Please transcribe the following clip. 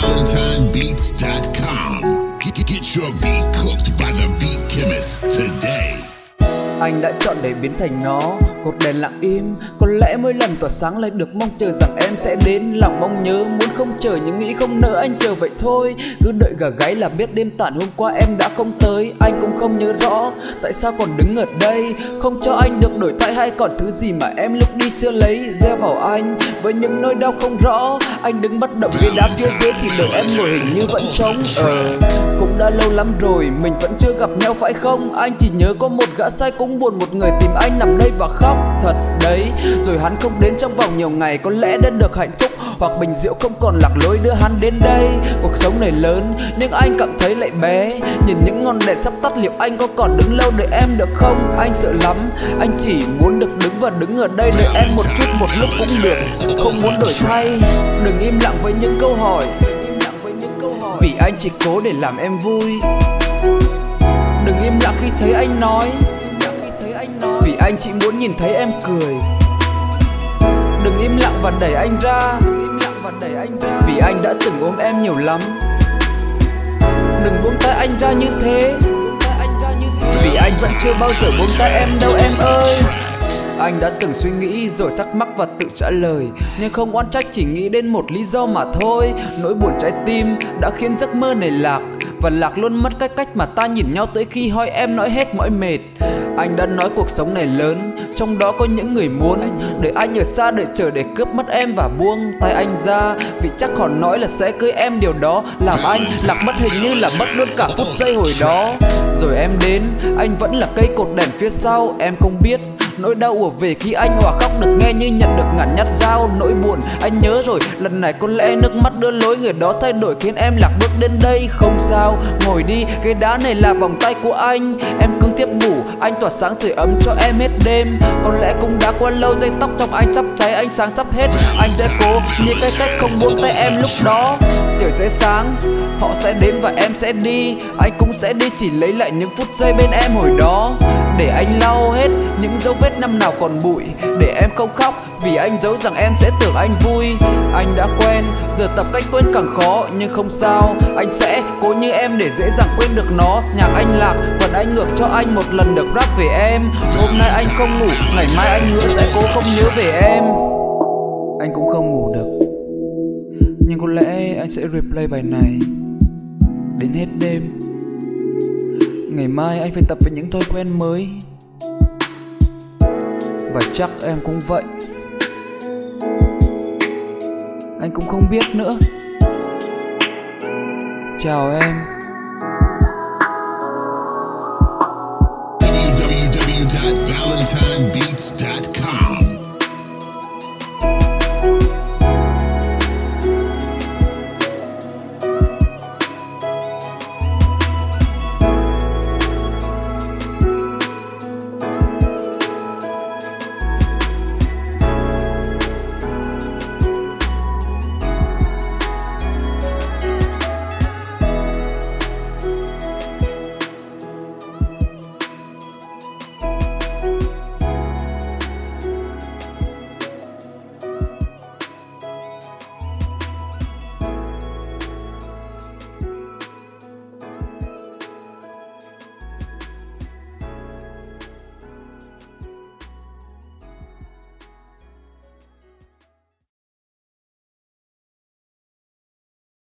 valentinebeats.com. Get your beat cooked by the beat chemist today. anh đã chọn để biến thành nó cột đèn lặng im, có lẽ mỗi lần tỏa sáng lại được mong chờ rằng em sẽ đến. Lòng mong nhớ, muốn không chờ nhưng nghĩ không nỡ anh chờ vậy thôi. Cứ đợi gà gáy là biết đêm tàn hôm qua em đã không tới. Anh cũng không nhớ rõ tại sao còn đứng ở đây. Không cho anh được đổi thay hay còn thứ gì mà em lúc đi chưa lấy. Gieo vào anh với những nỗi đau không rõ. Anh đứng bất động ghế đá phía dưới chỉ đợi em ngồi hình như vẫn trống. Ờ cũng đã lâu lắm rồi, mình vẫn chưa gặp nhau phải không? Anh chỉ nhớ có một gã sai cũng buồn một người tìm anh nằm đây và khóc thật đấy. Rồi hắn không đến trong vòng nhiều ngày, có lẽ đã được hạnh phúc. Hoặc bình rượu không còn lạc lối đưa hắn đến đây. Cuộc sống này lớn, nhưng anh cảm thấy lại bé. Nhìn những ngọn đèn sắp tắt, liệu anh có còn đứng lâu đợi em được không? Anh sợ lắm. Anh chỉ muốn được đứng và đứng ở đây đợi em một chút, một lúc cũng được. Không muốn đổi thay. Đừng im lặng với những câu hỏi. Vì anh chỉ cố để làm em vui. Đừng im lặng khi thấy anh nói vì anh chỉ muốn nhìn thấy em cười. Đừng im lặng và đẩy anh ra. Vì anh đã từng ôm em nhiều lắm. Đừng buông tay anh ra như thế. Vì anh vẫn chưa bao giờ buông tay em đâu em ơi. Anh đã từng suy nghĩ rồi thắc mắc và tự trả lời. Nhưng không oán trách chỉ nghĩ đến một lý do mà thôi. Nỗi buồn trái tim đã khiến giấc mơ này lạc. Và lạc luôn mất cái cách mà ta nhìn nhau tới khi hỏi em nói hết mỏi mệt. Anh đã nói cuộc sống này lớn, Trong đó có những người muốn Để anh ở xa đợi chờ để cướp mất em và buông tay anh ra. Vì chắc họ nói là sẽ cưới em, điều đó Làm anh lạc mất hình như là mất luôn cả phút giây hồi đó. Rồi em đến, Anh vẫn là cây cột đèn phía sau, Em không biết Nỗi đau ùa về khi anh hòa khóc được nghe như nhận được ngàn nhát dao. Nỗi buồn, anh nhớ rồi, lần này có lẽ nước mắt đưa lối người đó thay đổi khiến em lạc bước đến đây. Không sao, ngồi đi, cái đá này là vòng tay của anh. Em cứ tiếp ngủ, anh tỏa sáng sưởi ấm cho em hết đêm. Có lẽ cũng đã qua lâu, dây tóc trong anh sắp cháy, ánh sáng sắp hết. Anh sẽ cố, như cái cách không buông tay em lúc đó. Trời sẽ sáng, họ sẽ đến và em sẽ đi. Anh cũng sẽ đi, chỉ lấy lại những phút giây bên em hồi đó. Để anh lau hết những dấu vết năm nào còn bụi. Để em không khóc vì anh giấu rằng em sẽ tưởng anh vui. Anh đã quen, giờ tập cách quên càng khó Nhưng không sao, anh sẽ cố như em để dễ dàng quên được nó. Nhạc anh lạc, phần anh ngược cho anh một lần được rap về em. Hôm nay anh không ngủ, ngày mai anh hứa sẽ cố không nhớ về em. Anh cũng không ngủ được. Nhưng có lẽ anh sẽ replay bài này Đến hết đêm. Ngày mai anh phải tập với những thói quen mới. Và chắc em cũng vậy. Anh cũng không biết nữa. Chào em. Www.valentinebeats.com.